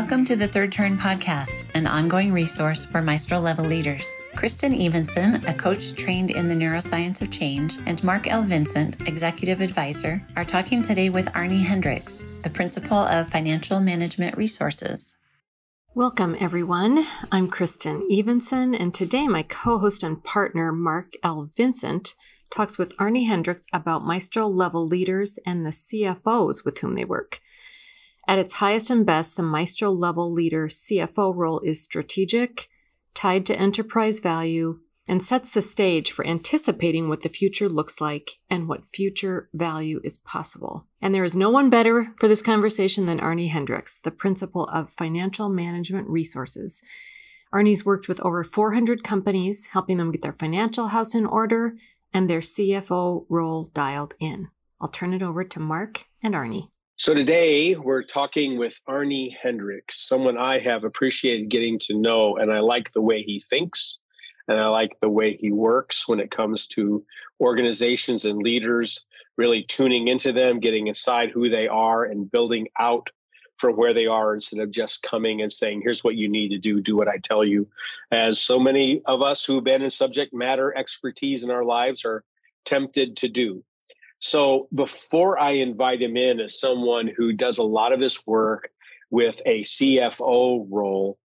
Welcome to the Third Turn Podcast, an ongoing resource for maestro level leaders. Kristin Evenson, a coach trained in the neuroscience of change, and Mark L. Vincent, executive advisor, are talking today with Arnie Hendricks, the principal of financial management resources. Welcome, everyone. I'm Kristin Evenson, and today my co host and partner, Mark L. Vincent, talks with Arnie Hendricks about maestro level leaders and the CFOs with whom they work. At its highest and best, the maestro level leader CFO role is strategic, tied to enterprise value, and sets the stage for anticipating what the future looks like and what future value is possible. And there is no one better for this conversation than Arnie Hendricks, the principal of Financial Management Resources. Arnie's worked with over 400 companies, helping them get their financial house in order and their CFO role dialed in. I'll turn it over to Mark and Arnie. So today we're talking with Arnie Hendricks, someone I have appreciated getting to know, and I like the way he thinks, and I like the way he works when it comes to organizations and leaders, really tuning into them, getting inside who they are, and building out from where they are instead of just coming and saying, here's what you need to do, do what I tell you. As so many of us who've been in subject matter expertise in our lives are tempted to do. So before I invite him in as someone who does a lot of this work with a CFO role,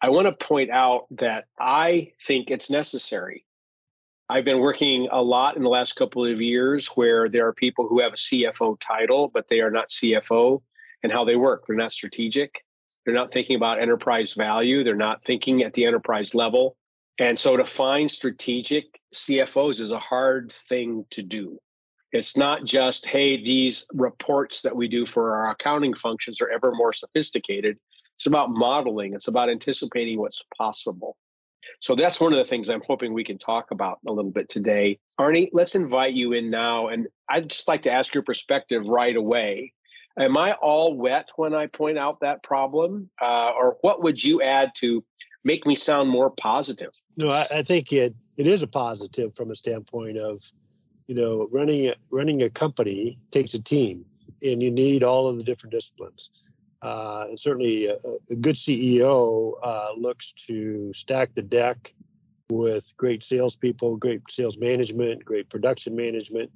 I want to point out that I think it's necessary. I've been working a lot in the last couple of years where there are people who have a CFO title, but they are not CFO and how they work. They're not strategic. They're not thinking about enterprise value. They're not thinking at the enterprise level. And so to find strategic CFOs is a hard thing to do. It's not just, hey, these reports that we do for our accounting functions are ever more sophisticated. It's about modeling, it's about anticipating what's possible. So that's one of the things I'm hoping we can talk about a little bit today. Arnie, let's invite you in now. And I'd just like to ask your perspective right away. Am I all wet when I point out that problem? Uh, or what would you add to make me sound more positive? No, I, I think it, it is a positive from a standpoint of you know, running a, running a company takes a team, and you need all of the different disciplines. Uh, and certainly, a, a good CEO uh, looks to stack the deck with great salespeople, great sales management, great production management,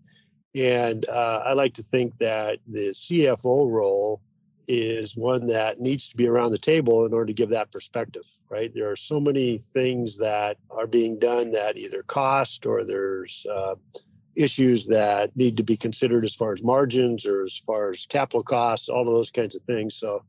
and uh, I like to think that the CFO role is one that needs to be around the table in order to give that perspective, right? There are so many things that are being done that either cost or there's uh, issues that need to be considered as far as margins or as far as capital costs, all of those kinds of things. So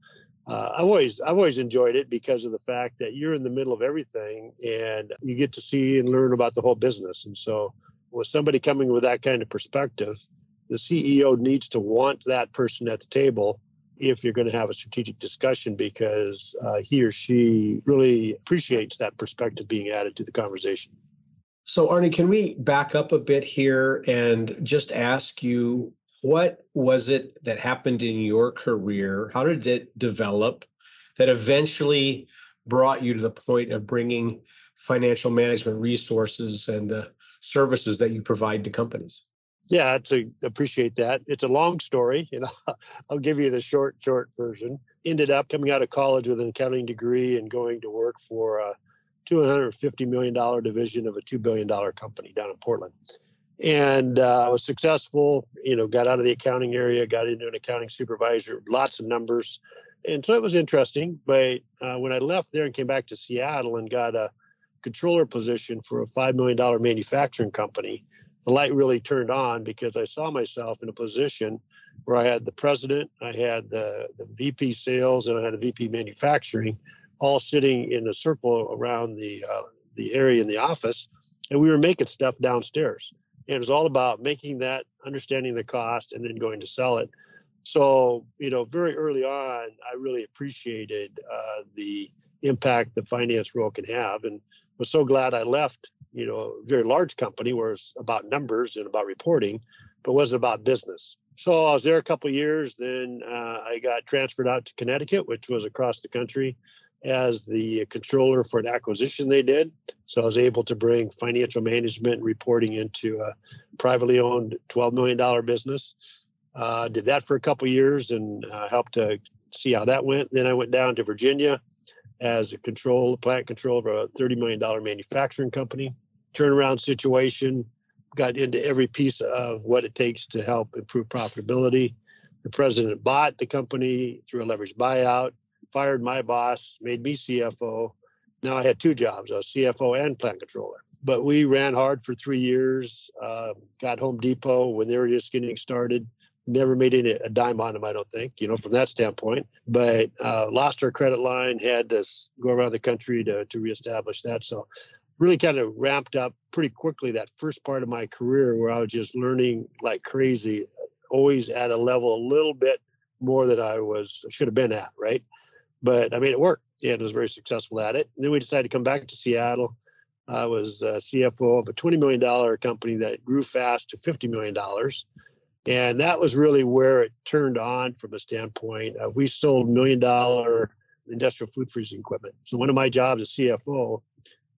uh, I've always I've always enjoyed it because of the fact that you're in the middle of everything and you get to see and learn about the whole business. And so with somebody coming with that kind of perspective, the CEO needs to want that person at the table if you're going to have a strategic discussion because uh, he or she really appreciates that perspective being added to the conversation. So, Arnie, can we back up a bit here and just ask you what was it that happened in your career? How did it develop that eventually brought you to the point of bringing financial management resources and the services that you provide to companies? Yeah, to appreciate that. It's a long story, you know. I'll give you the short, short version. Ended up coming out of college with an accounting degree and going to work for a $250 million division of a $2 billion company down in Portland. And uh, I was successful, you know, got out of the accounting area, got into an accounting supervisor, lots of numbers. And so it was interesting. But uh, when I left there and came back to Seattle and got a controller position for a $5 million manufacturing company, the light really turned on because I saw myself in a position where I had the president, I had the, the VP sales, and I had a VP manufacturing all sitting in a circle around the uh, the area in the office, and we were making stuff downstairs. And it was all about making that, understanding the cost, and then going to sell it. So, you know, very early on, I really appreciated uh, the impact the finance role can have, and was so glad I left. You know, a very large company where it's about numbers and about reporting, but wasn't about business. So I was there a couple years. Then uh, I got transferred out to Connecticut, which was across the country as the controller for an acquisition they did. So I was able to bring financial management reporting into a privately owned $12 million business. Uh, did that for a couple years and uh, helped to see how that went. Then I went down to Virginia as a control plant control of a $30 million manufacturing company. Turnaround situation, got into every piece of what it takes to help improve profitability. The president bought the company through a leveraged buyout, fired my boss, made me CFO. Now I had two jobs, was CFO and plant controller. But we ran hard for three years, uh, got Home Depot when they were just getting started. Never made any, a dime on them, I don't think, you know, from that standpoint. But uh, lost our credit line, had to go around the country to, to reestablish that. So really kind of ramped up pretty quickly that first part of my career where I was just learning like crazy, always at a level a little bit more than I was should have been at, right? But I mean, it worked and was very successful at it. And then we decided to come back to Seattle. I was uh, CFO of a $20 million company that grew fast to $50 million. And that was really where it turned on from a standpoint. Uh, we sold million dollar industrial food freezing equipment. So one of my jobs as CFO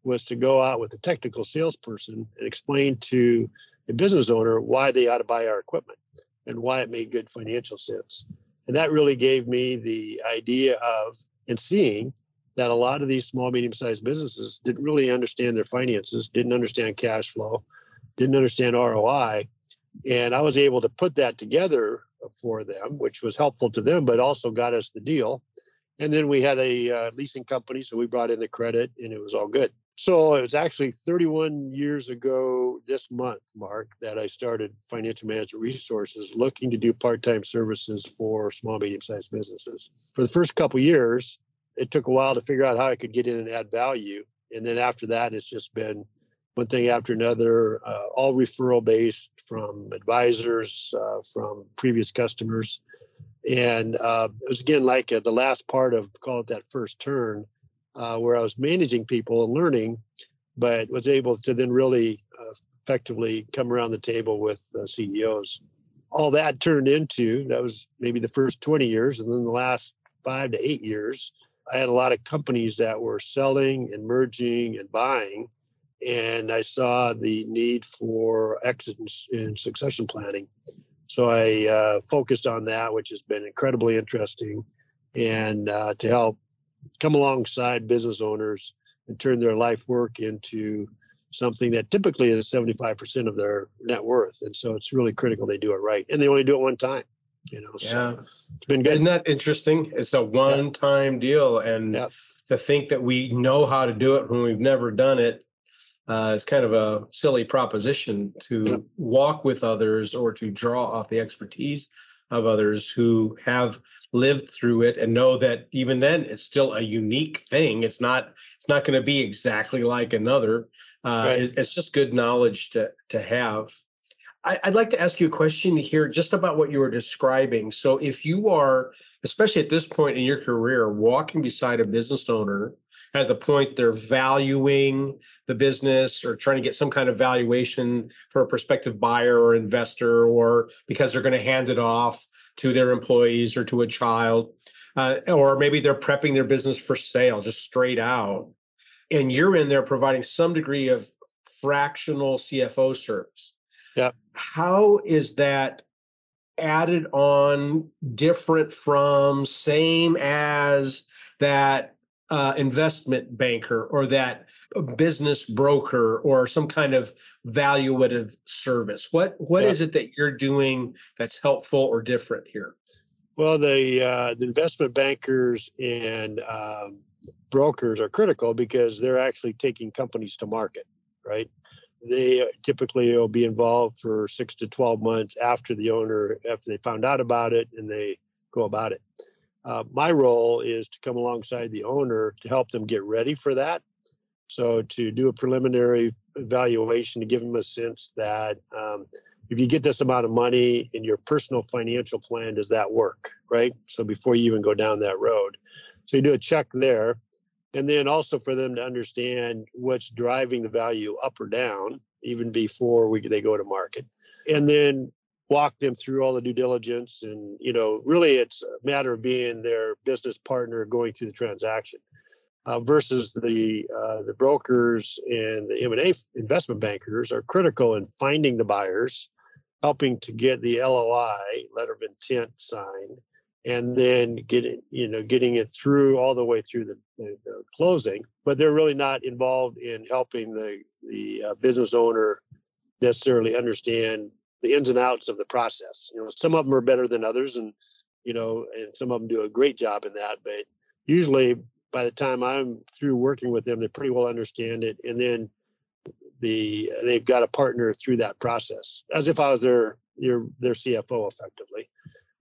was to go out with a technical salesperson and explain to a business owner why they ought to buy our equipment and why it made good financial sense. And that really gave me the idea of and seeing that a lot of these small, medium sized businesses didn't really understand their finances, didn't understand cash flow, didn't understand ROI. And I was able to put that together for them, which was helpful to them, but also got us the deal. And then we had a uh, leasing company, so we brought in the credit and it was all good. So it was actually 31 years ago this month, Mark, that I started Financial Management Resources looking to do part time services for small, medium sized businesses. For the first couple years, it took a while to figure out how I could get in and add value. And then after that, it's just been one thing after another, uh, all referral based from advisors, uh, from previous customers. And uh, it was again like uh, the last part of call it that first turn uh, where I was managing people and learning, but was able to then really uh, effectively come around the table with the CEOs. All that turned into that was maybe the first 20 years, and then the last five to eight years, I had a lot of companies that were selling and merging and buying, and I saw the need for exit and succession planning. So I uh, focused on that, which has been incredibly interesting, and uh, to help come alongside business owners and turn their life work into something that typically is 75% of their net worth. And so it's really critical they do it right. And they only do it one time, you know. So yeah. it's been good. Isn't that interesting? It's a one time yeah. deal. And yeah. to think that we know how to do it when we've never done it uh, is kind of a silly proposition to walk with others or to draw off the expertise of others who have lived through it and know that even then it's still a unique thing. It's not it's not going to be exactly like another. Uh, right. it's, it's, just good knowledge to to have. I, i'd like to ask you a question here just about what you were describing. So if you are especially at this point in your career walking beside a business owner at the point they're valuing the business or trying to get some kind of valuation for a prospective buyer or investor, or because they're going to hand it off to their employees or to a child, uh, or maybe they're prepping their business for sale just straight out. And you're in there providing some degree of fractional CFO service. Yeah. How is that added on different from same as that uh, investment banker or that business broker or some kind of valuative service? What what yeah. is it that you're doing that's helpful or different here? Well, the uh, the investment bankers and um, brokers are critical because they're actually taking companies to market, right? They typically will be involved for six to twelve months after the owner after they found out about it and they go about it. Uh, my role is to come alongside the owner to help them get ready for that. So to do a preliminary evaluation to give them a sense that um, if you get this amount of money in your personal financial plan, does that work? Right. So before you even go down that road, so you do a check there, and then also for them to understand what's driving the value up or down, even before we they go to market, and then walk them through all the due diligence and you know really it's a matter of being their business partner going through the transaction uh, versus the uh, the brokers and the M&A investment bankers are critical in finding the buyers helping to get the LOI letter of intent signed and then getting you know getting it through all the way through the, the, the closing. But they're really not involved in helping the the uh, business owner necessarily understand the ins and outs of the process you know some of them are better than others and you know and some of them do a great job in that but usually by the time i'm through working with them they pretty well understand it and then the they've got a partner through that process as if i was their their their cfo effectively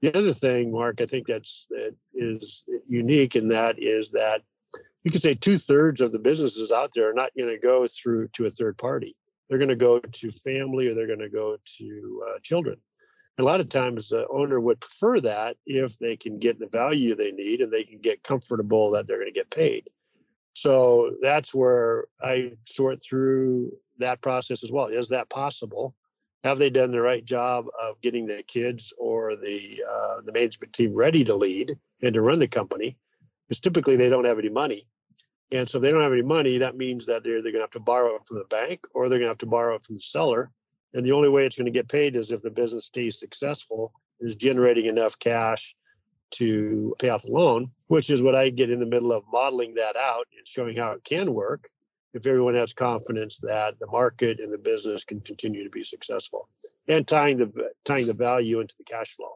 the other thing, Mark, I think that's that is unique in that is that you could say two thirds of the businesses out there are not going to go through to a third party. They're going to go to family or they're going to go to uh, children. a lot of times, the owner would prefer that if they can get the value they need and they can get comfortable that they're going to get paid. So that's where I sort through that process as well. Is that possible? have they done the right job of getting the kids or the uh, the management team ready to lead and to run the company? Because typically they don't have any money, and so if they don't have any money. That means that they're they're going to have to borrow it from the bank or they're going to have to borrow it from the seller. And the only way it's going to get paid is if the business stays successful, is generating enough cash to pay off the loan, which is what I get in the middle of modeling that out and showing how it can work if everyone has confidence that the market and the business can continue to be successful and tying the tying the value into the cash flow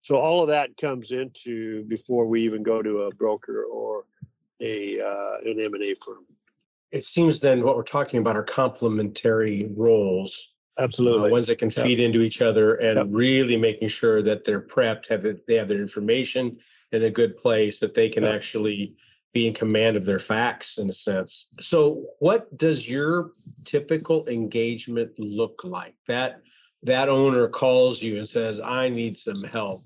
so all of that comes into before we even go to a broker or a uh, an m&a firm it seems then what we're talking about are complementary roles absolutely uh, ones that can feed into each other and yep. really making sure that they're prepped have the, they have their information in a good place that they can yep. actually be in command of their facts in a sense. So what does your typical engagement look like? That that owner calls you and says, I need some help.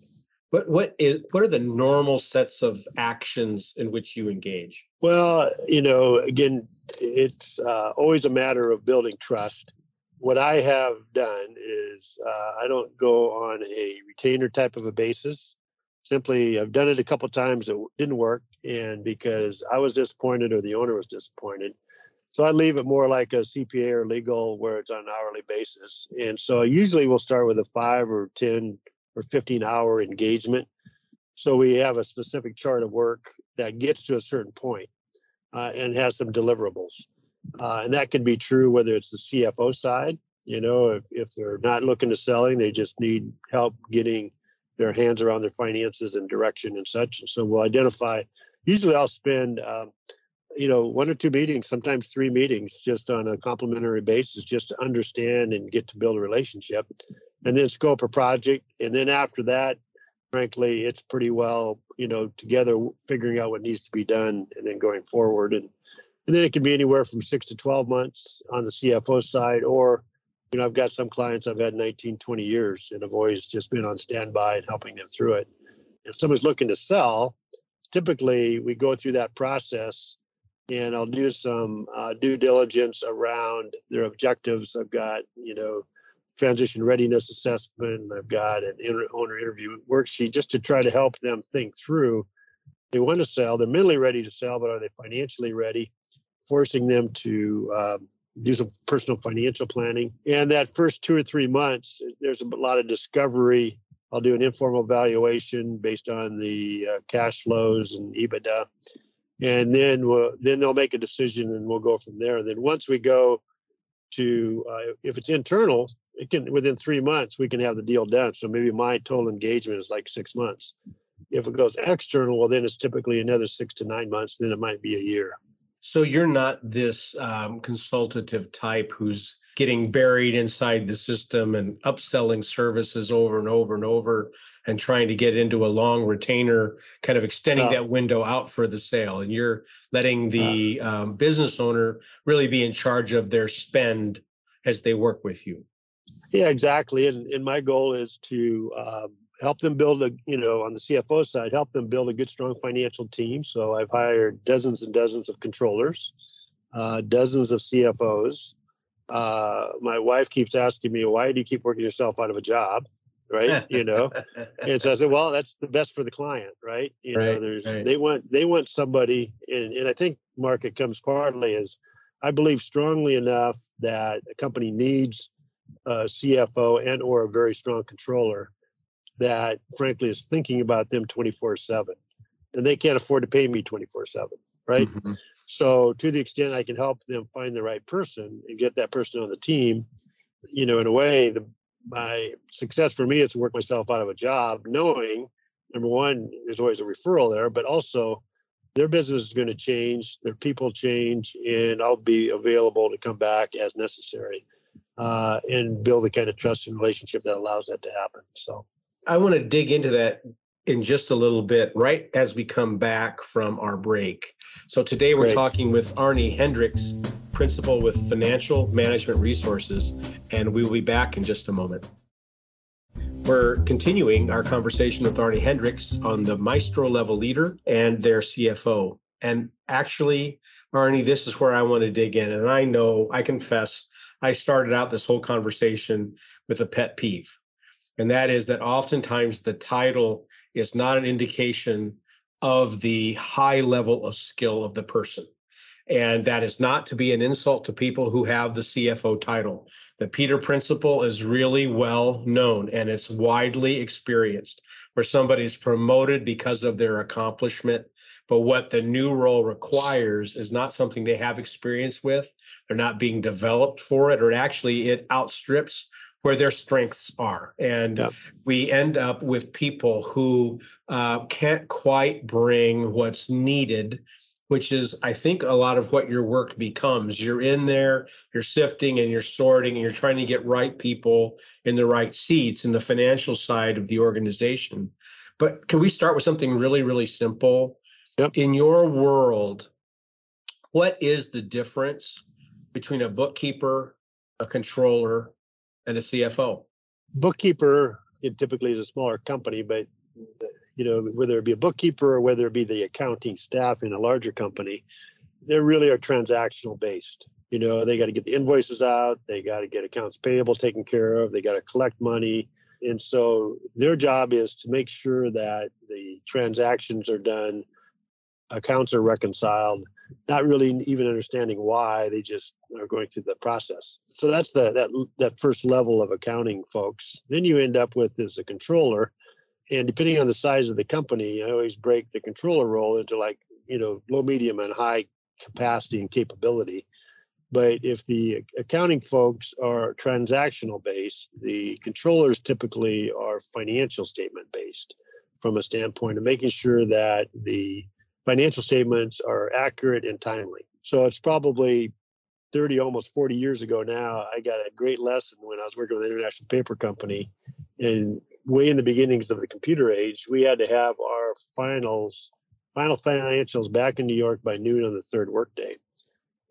What what is what are the normal sets of actions in which you engage? Well, you know, again, it's uh, always a matter of building trust. What I have done is uh, I don't go on a retainer type of a basis simply I've done it a couple times. It didn't work, and because I was disappointed or the owner was disappointed, so I leave it more like a CPA or legal where it's on an hourly basis. And so I usually we'll start with a five or ten or fifteen hour engagement. So we have a specific chart of work that gets to a certain point, uh, and has some deliverables. Uh, and that can be true whether it's the CFO side, you know, if, if they're not looking to selling, they just need help getting their hands around their finances and direction and such. And so we'll identify. Usually, I'll spend, um, you know, one or two meetings, sometimes three meetings, just on a complimentary basis, just to understand and get to build a relationship, and then scope a project. And then after that, frankly, it's pretty well, you know, together figuring out what needs to be done, and then going forward. And and then it can be anywhere from six to 12 months on the CFO side, or you know, I've got some clients I've had 19, 20 years and I've always just been on standby and helping them through it. If someone's looking to sell, typically we go through that process and I'll do some uh, due diligence around their objectives. I've got, you know, transition readiness assessment. I've got an owner interview worksheet just to try to help them think through. They want to sell, they're mentally ready to sell, but are they financially ready? Forcing them to um, do some personal financial planning. And that first two or three months, there's a lot of discovery. I'll do an informal valuation based on the uh, cash flows and EBITDA, and then we'll, then they'll make a decision, and we'll go from there. And then once we go to, uh, if it's internal, it can within three months we can have the deal done. So maybe my total engagement is like six months. If it goes external, well, then it's typically another six to nine months. Then it might be a year. So you're not this um, consultative type who's getting buried inside the system and upselling services over and over and over and trying to get into a long retainer, kind of extending uh, that window out for the sale. And you're letting the uh, um, business owner really be in charge of their spend as they work with you. Yeah, exactly. And, and my goal is to um, help them build a you know on the cfo side help them build a good strong financial team so i've hired dozens and dozens of controllers uh, dozens of cfos uh, my wife keeps asking me why do you keep working yourself out of a job? Right? You know? And so i said well that's the best for the client right? You right, know there's right. they want they want somebody and, and i think market comes partly is i believe strongly enough that a company needs a cfo and or a very strong controller that frankly is thinking about them 24 7 and they can't afford to pay me 24 7 right? Mm-hmm. So to the extent i can help them find the right person and get that person on the team you know in a way the my success for me is to work myself out of a job knowing number one there's always a referral there but also their business is going to change their people change and i'll be available to come back as necessary uh, and build the kind of trust and relationship that allows that to happen so. I want to dig into that in just a little bit, right as we come back from our break. So today we're talking with Arnie Hendricks, principal with Financial Management Resources, and we will be back in just a moment. We're continuing our conversation with Arnie Hendricks on the Maestro level leader and their CFO. And actually, Arnie, this is where I want to dig in. And I know, I confess, I started out this whole conversation with a pet peeve and that is that oftentimes the title is not an indication of the high level of skill of the person. And that is not to be an insult to people who have the CFO title. The Peter Principle is really well known and it's widely experienced where somebody is promoted because of their accomplishment. But what the new role requires is not something they have experience with. They're not being developed for it, or actually, it outstrips where their strengths are. And yep. we end up with people who uh, can't quite bring what's needed, which is, I think, a lot of what your work becomes. You're in there, you're sifting and you're sorting, and you're trying to get right people in the right seats in the financial side of the organization. But can we start with something really, really simple? Yep. In your world, what is the difference between a bookkeeper, a controller, and a CFO? Bookkeeper, it typically is a smaller company, but you know whether it be a bookkeeper or whether it be the accounting staff in a larger company, they really are transactional based. You know, they got to get the invoices out, they got to get accounts payable taken care of, they got to collect money. And so their job is to make sure that the transactions are done, accounts are reconciled, not really even understanding why they just are going through the process. So that's the that that first level of accounting folks. Then you end up with as a controller and depending on the size of the company i always break the controller role into like you know low medium and high capacity and capability. But if the accounting folks are transactional based the controllers typically are financial statement based from a standpoint of making sure that the financial statements are accurate and timely. So it's probably 30, almost 40 years ago now. I got a great lesson when I was working with an international paper company. And way in the beginnings of the computer age, we had to have our finals, final financials back in New York by noon on the third workday.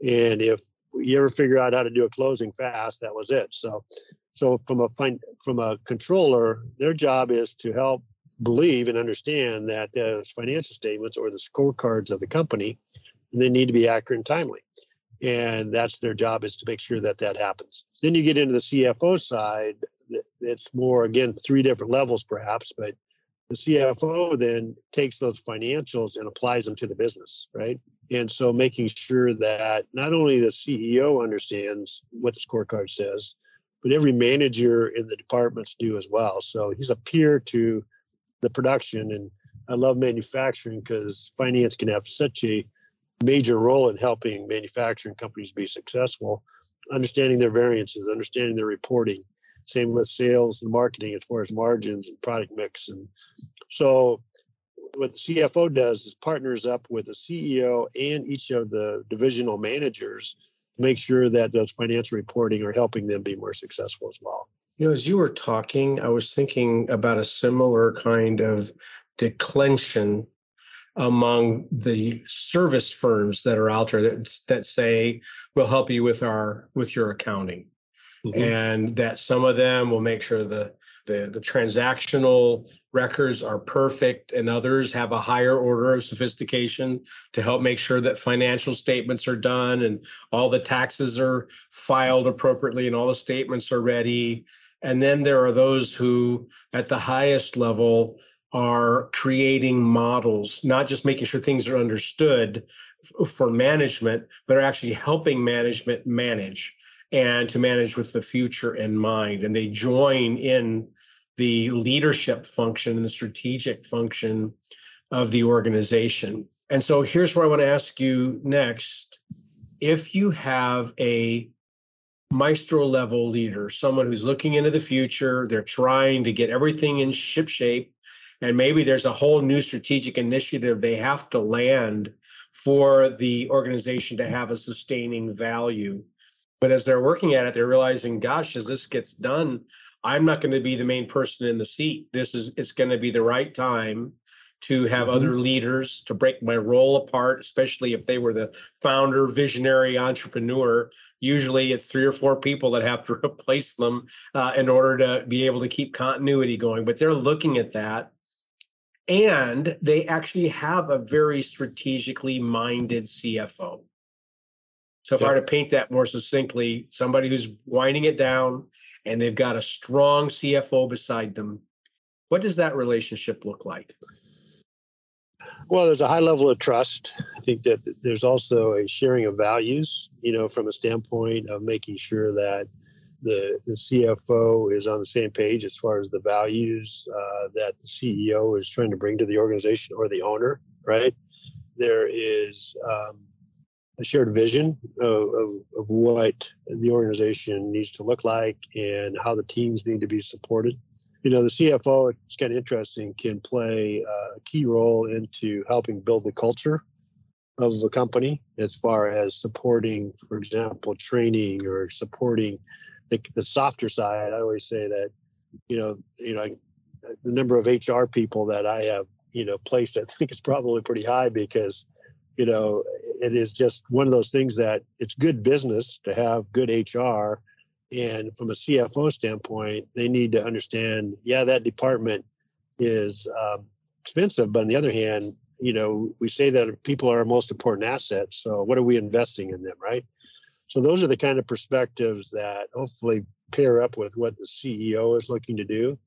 And if you ever figure out how to do a closing fast, that was it. So, so from a fin- from a controller, their job is to help believe and understand that those financial statements or the scorecards of the company they need to be accurate and timely. And that's their job is to make sure that that happens. Then you get into the cfo side it's more again three different levels perhaps but the cfo then takes those financials and applies them to the business right? And so making sure that not only the ceo understands what the scorecard says but every manager in the departments do as well. So he's a peer to the production. And I love manufacturing because finance can have such a major role in helping manufacturing companies be successful, understanding their variances, understanding their reporting. Same with sales and marketing as far as margins and product mix. And so what the CFO does is partners up with the CEO and each of the divisional managers to make sure that those financial reporting are helping them be more successful as well. You know, as you were talking, I was thinking about a similar kind of declension among the service firms that are out there that, that say we'll help you with our with your accounting mm-hmm. and that some of them will make sure the, the the transactional records are perfect and others have a higher order of sophistication to help make sure that financial statements are done and all the taxes are filed appropriately and all the statements are ready and then there are those who, at the highest level, are creating models, not just making sure things are understood for management, but are actually helping management manage and to manage with the future in mind. And they join in the leadership function and the strategic function of the organization. And so here's where I want to ask you next. If you have a maestro level leader, someone who's looking into the future, they're trying to get everything in ship shape, and maybe there's a whole new strategic initiative they have to land for the organization to have a sustaining value. But as they're working at it, they're realizing, gosh, as this gets done, I'm not going to be the main person in the seat. This is it's going to be the right time to have mm-hmm. other leaders to break my role apart, especially if they were the founder, visionary entrepreneur. Usually it's three or four people that have to replace them uh, in order to be able to keep continuity going. But they're looking at that. And they actually have a very strategically minded CFO. So if yeah. I were to paint that more succinctly, somebody who's winding it down and they've got a strong CFO beside them, what does that relationship look like? Well, there's a high level of trust. I think that there's also a sharing of values, you know, from a standpoint of making sure that the, the CFO is on the same page as far as the values uh, that the CEO is trying to bring to the organization or the owner, right? There is um, a shared vision of, of, of, what the organization needs to look like and how the teams need to be supported you know, the CFO, it's kind of interesting, can play uh, a key role into helping build the culture of the company as far as supporting, for example, training or supporting the, the softer side. I always say that, you know, you know, the number of HR people that I have, you know, placed, I think is probably pretty high because, you know, it is just one of those things that it's good business to have good HR and from a CFO standpoint, they need to understand, yeah, that department is um, expensive, but on the other hand, you know, we say that people are our most important assets. So what are we investing in them, right? So those are the kind of perspectives that hopefully pair up with what the CEO is looking to do,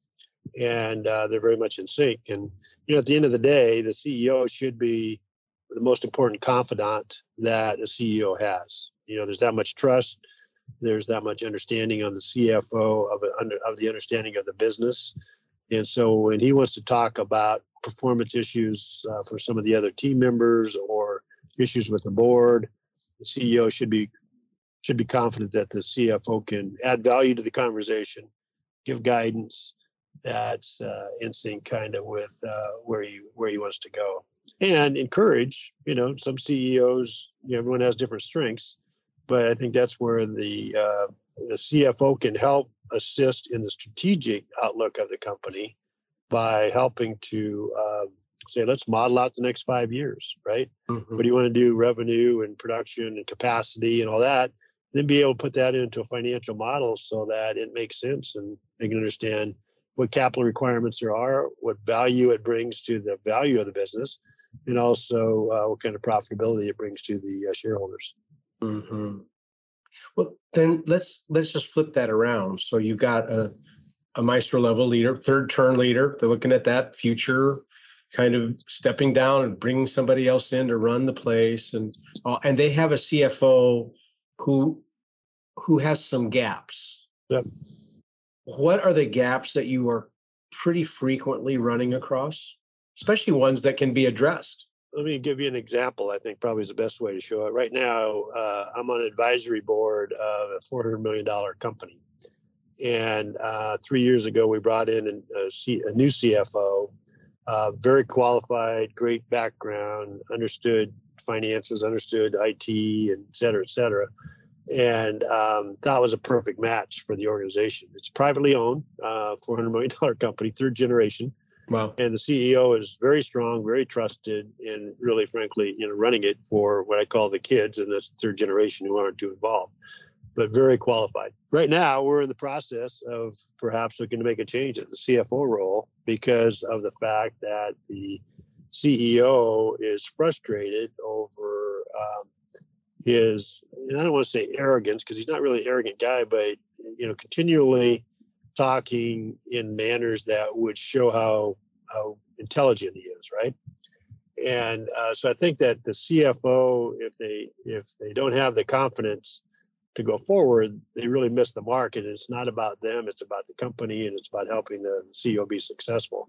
and uh, they're very much in sync. And you know, at the end of the day, the CEO should be the most important confidant that a CEO has. You know, there's that much trust there's that much understanding on the CFO of, of the understanding of the business. And so when he wants to talk about performance issues uh, for some of the other team members or issues with the board, the CEO should be should be confident that the CFO can add value to the conversation, give guidance that's uh, in sync kind of with uh, where he where he wants to go, and encourage. You know, some CEOs, you know, everyone has different strengths but I think that's where the uh, the CFO can help assist in the strategic outlook of the company by helping to uh, say, let's model out the next five years, right? Mm-hmm. What do you want to do? Revenue and production and capacity and all that. Then be able to put that into a financial model so that it makes sense and they can understand what capital requirements there are, what value it brings to the value of the business, and also uh, what kind of profitability it brings to the uh, shareholders. Mm-hmm. Well, then let's let's just flip that around. So you've got a a maestro level leader, third turn leader. They're looking at that future, kind of stepping down and bringing somebody else in to run the place, and uh, and they have a CFO who who has some gaps. Yep. What are the gaps that you are pretty frequently running across, especially ones that can be addressed? Let me give you an example. I think probably is the best way to show it. Right now, uh, I'm on an advisory board of a $400 million company. And uh, three years ago, we brought in a, C, a new CFO, uh, very qualified, great background, understood finances, understood IT, and et cetera, et cetera. And um, that was a perfect match for the organization. It's privately owned, uh, $400 million company, third generation Wow. And the CEO is very strong, very trusted, and really, frankly, you know, running it for what I call the kids and this third generation who aren't too involved, but very qualified. Right now, we're in the process of perhaps looking to make a change at the CFO role because of the fact that the CEO is frustrated over um, his, and I don't want to say arrogance because he's not really an arrogant guy, but you know, continually talking in manners that would show how how intelligent he is, right? And uh, so I think that the CFO, if they if they don't have the confidence to go forward, they really miss the mark. And it's not about them; it's about the company, and it's about helping the CEO be successful.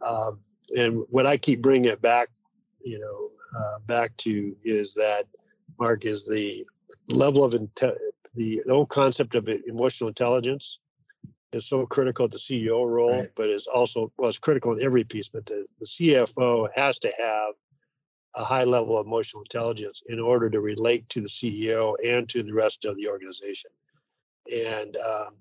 Um, and what I keep bringing it back, you know, uh, back to is that Mark is the level of inte- the, the whole concept of emotional intelligence is so critical at the CEO role, right. but is also well, it's critical in every piece. But the, the CFO has to have a high level of emotional intelligence in order to relate to the CEO and to the rest of the organization. And um,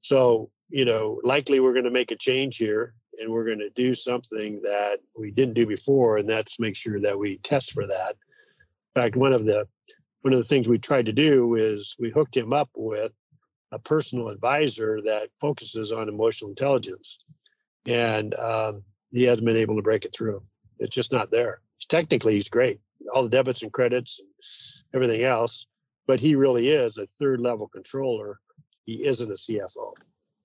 so, you know, likely we're going to make a change here and we're going to do something that we didn't do before, and that's make sure that we test for that. In fact, one of the one of the things we tried to do is we hooked him up with a personal advisor that focuses on emotional intelligence, and um, he hasn't been able to break it through. It's just not there. Technically, he's great, all the debits and credits, and everything else, but he really is a third level controller. He isn't a CFO.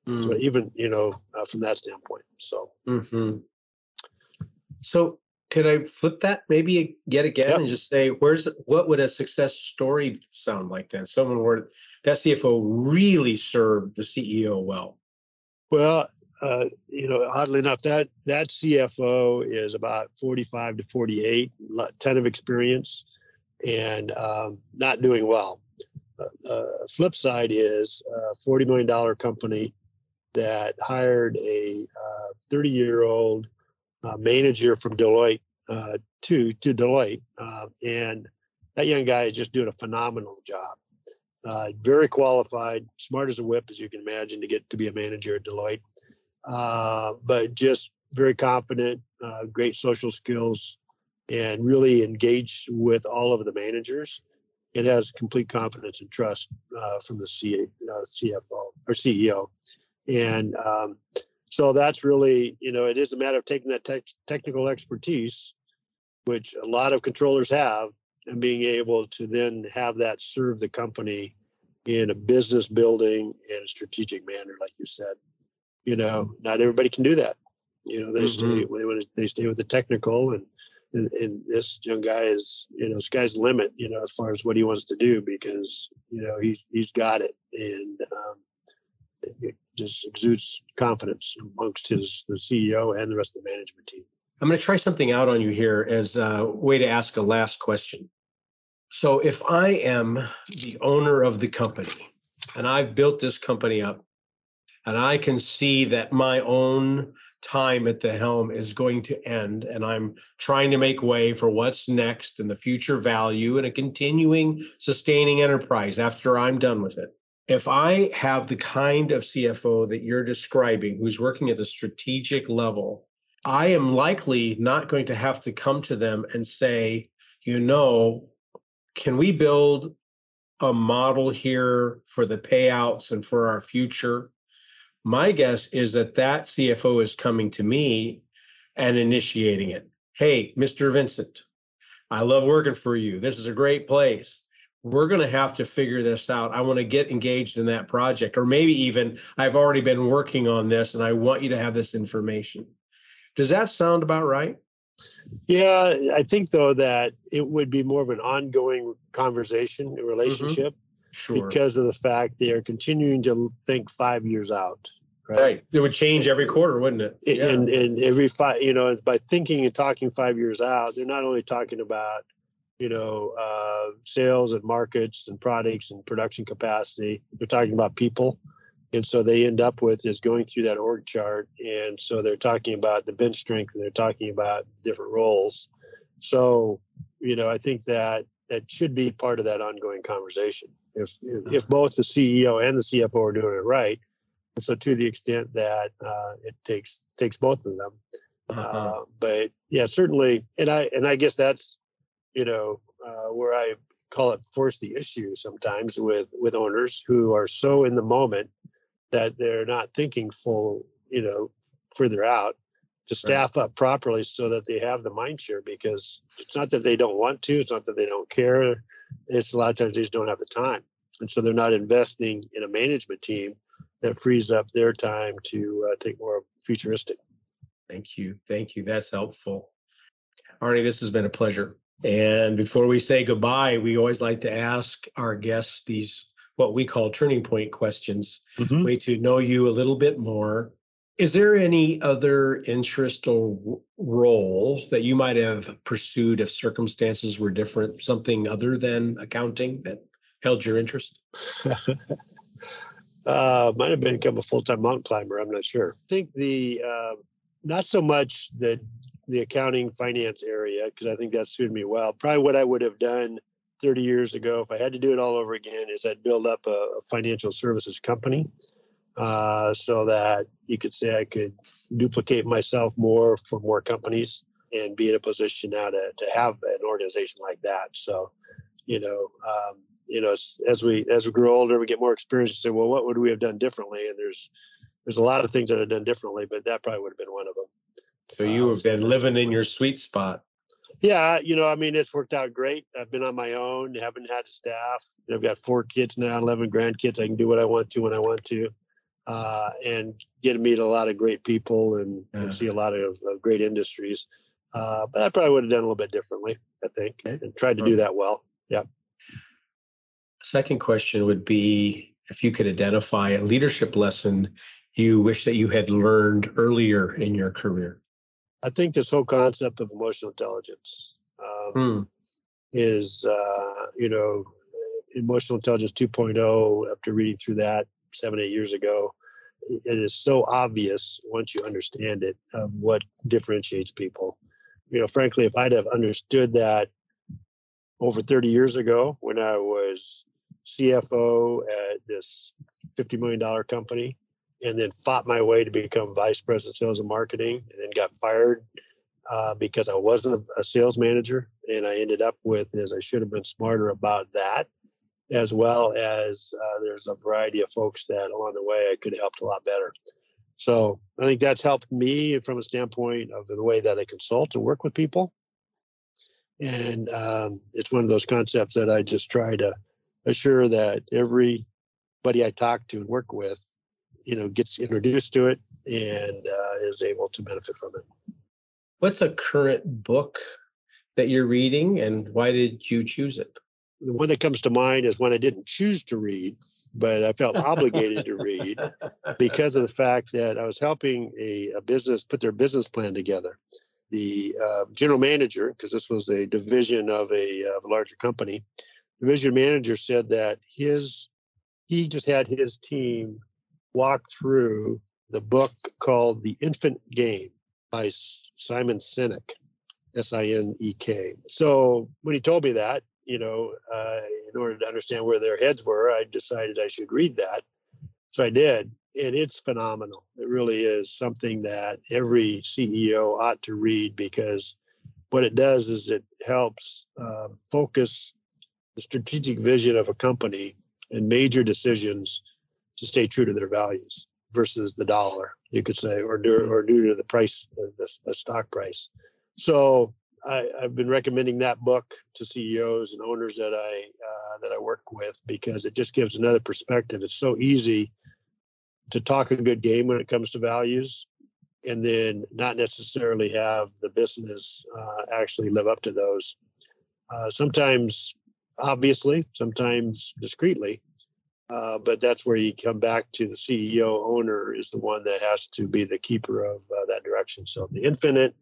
Mm. So even you know uh, from that standpoint. So. Mm-hmm. So could I flip that maybe yet again yep. and just say, where's what would a success story sound like then? Someone where that CFO really served the CEO well. Well, uh, you know, oddly enough, that that CFO is about 45 to 48, ton of experience, and um, not doing well. Uh, uh, flip side is a 40 million dollar company that hired a 30 uh, year old uh, manager from Deloitte uh, to to Deloitte, uh, and that young guy is just doing a phenomenal job. Uh, very qualified, smart as a whip, as you can imagine, to get to be a manager at Deloitte. Uh, but just very confident, great social skills, and really engaged with all of the managers. It has complete confidence and trust from the C, CFO or CEO. And um, so that's really, you know, it is a matter of taking that te- technical expertise, which a lot of controllers have, and being able to then have that serve the company in a business building and a strategic manner, like you said. You know, not everybody can do that. You know, they mm-hmm. stay they, stay with the technical and, and and this young guy is you know sky's the limit you know as far as what he wants to do because you know he's he's got it and um, just exudes confidence amongst his the CEO and the rest of the management team. I'm going to try something out on you here as a way to ask a last question. So, if I am the owner of the company and I've built this company up, and I can see that my own time at the helm is going to end, and I'm trying to make way for what's next and the future value and a continuing sustaining enterprise after I'm done with it if I have the kind of CFO that you're describing, who's working at the strategic level, I am likely not going to have to come to them and say, you know, can we build a model here for the payouts and for our future? My guess is that that CFO is coming to me and initiating it. Hey, Mr. Vincent, I love working for you. This is a great place we're going to have to figure this out. I want to get engaged in that project, or maybe even I've already been working on this and I want you to have this information. Does that sound about right? Yeah, I think though that it would be more of an ongoing conversation, a mm-hmm. relationship, mm-hmm. sure. because of the fact they are continuing to think five years out. Right. right. It would change every quarter, wouldn't it? Yeah. And, and every five, you know, by thinking and talking five years out, they're not only talking about you know, uh, sales and markets and products and production capacity. They're talking about people. And so they end up with is going through that org chart. And so they're talking about the bench strength and they're talking about different roles. So, you know, I think that that should be part of that ongoing conversation. If, if both the CEO and the CFO are doing it right. And so to the extent that uh, it takes takes both of them. Uh-huh. Uh, but yeah, certainly, and I and I guess that's you know, uh, where I call it force the issue sometimes with with owners who are so in the moment that they're not thinking full, you know, further out to staff right. up properly so that they have the mind share because it's not that they don't want to, it's not that they don't care. It's a lot of times they just don't have the time. And so they're not investing in a management team that frees up their time to uh, think more futuristic. Thank you. Thank you. That's helpful. Arnie, this has been a pleasure. And before we say goodbye, we always like to ask our guests these what we call turning point questions, mm-hmm. way to know you a little bit more. Is there any other interest or role that you might have pursued if circumstances were different, something other than accounting that held your interest? uh, might have been become a full time mountain climber. I'm not sure. I think the uh, not so much the the accounting finance area because I think that suited me well. Probably what I would have done 30 years ago if I had to do it all over again is I'd build up a, a financial services company uh, so that you could say I could duplicate myself more for more companies and be in a position now to, to have an organization like that. So, you know, um, you know, as, we as we grow older, we get more experience. And say, well, what would we have done differently? And there's there's a lot of things that I've done differently, but that probably would have been one. So you uh, have been living in your sweet spot. Yeah, you know, I mean, it's worked out great. I've been on my own, haven't had a staff. I've got four kids now, eleven grandkids. I can do what I want to when I want to uh, and get to meet a lot of great people and, yeah. and see a lot of, of great industries. Uh, but I probably would have done a little bit differently, I think, okay. and tried to do that well. Yeah. Second question would be if you could identify a leadership lesson you wish that you had learned earlier in your career. I think this whole concept of emotional intelligence um, hmm. is, uh, you know, emotional intelligence 2.0. After reading through that seven, eight years ago, it is so obvious once you understand it of what differentiates people. You know, frankly, if I'd have understood that over 30 years ago when I was CFO at this $50 million company and then fought my way to become vice president sales and marketing and then got fired uh, because I wasn't a, sales manager. And I ended up with, as I should have been smarter about that, as well as uh, there's a variety of folks that along the way I could have helped a lot better. So I think that's helped me from a standpoint of the way that I consult and work with people. And um, it's one of those concepts that I just try to assure that everybody I talk to and work with, you know, gets introduced to it and uh, is able to benefit from it. What's a current book that you're reading and why did you choose it? the one that comes to mind is one I didn't choose to read, but I felt obligated to read because of the fact that I was helping a, a business put their business plan together. The uh, general manager, because this was a division of a, of a larger company, the division manager said that his he just had his team walk through the book called The Infinite Game by Simon Sinek, S I N E K. So when he told me that, you know, uh, in order to understand where their heads were, I decided I should read that. So I did. And it's phenomenal. It really is something that every CEO ought to read because what it does is it helps uh, focus the strategic vision of a company and major decisions to stay true to their values versus the dollar, you could say, or due, or due to the price, the, the stock price. So I, have been recommending that book to CEOs and owners that I uh, that I work with because it just gives another perspective. It's so easy to talk a good game when it comes to values, and then not necessarily have the business uh, actually live up to those. Uh, sometimes, obviously, sometimes discreetly, uh, but that's where you come back to the CEO owner is the one that has to be the keeper of uh, that direction. So the infinite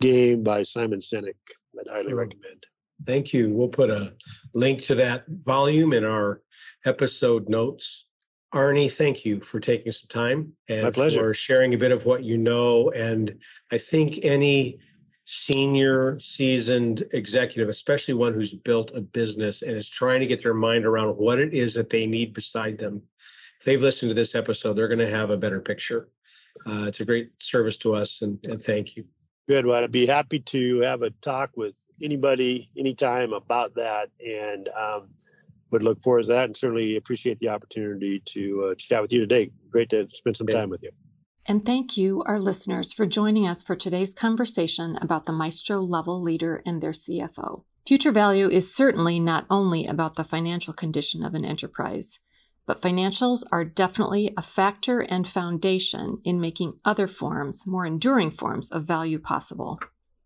game by Simon Sinek. I'd highly oh, recommend. Thank you. We'll put a link to that volume in our episode notes. Arnie, thank you for taking some time and for sharing a bit of what you know. And I think any senior seasoned executive, especially one who's built a business and is trying to get their mind around what it is that they need beside them, if they've listened to this episode, they're going to have a better picture. Uh, it's a great service to us, and, and thank you. Good. Well, I'd be happy to have a talk with anybody anytime about that and um, would look forward to that and certainly appreciate the opportunity to uh, chat with you today. Great to spend some time with you. And thank you, our listeners, for joining us for today's conversation about the Maestro level leader and their CFO. Future value is certainly not only about the financial condition of an enterprise but financials are definitely a factor and foundation in making other forms, more enduring forms of value possible.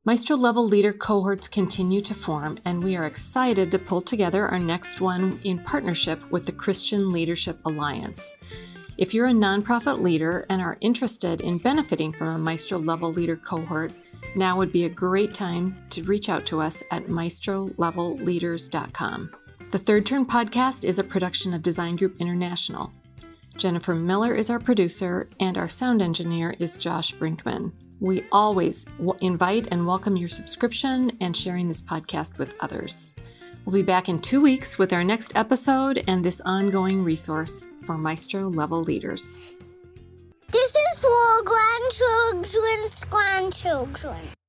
Maestro level leader cohorts continue to form, and we are excited to pull together our next one in partnership with the Christian Leadership Alliance. If you're a nonprofit leader and are interested in benefiting from a Maestro level leader cohort, now would be a great time to reach out to us at maestrolevelleaders.com. The Third Turn podcast is a production of Design Group International. Jennifer Miller is our producer, and our sound engineer is Josh Brinkman. We always invite and welcome your subscription and sharing this podcast with others. We'll be back in two weeks with our next episode and this ongoing resource for Maestro level leaders. This is for grandchildren's grandchildren.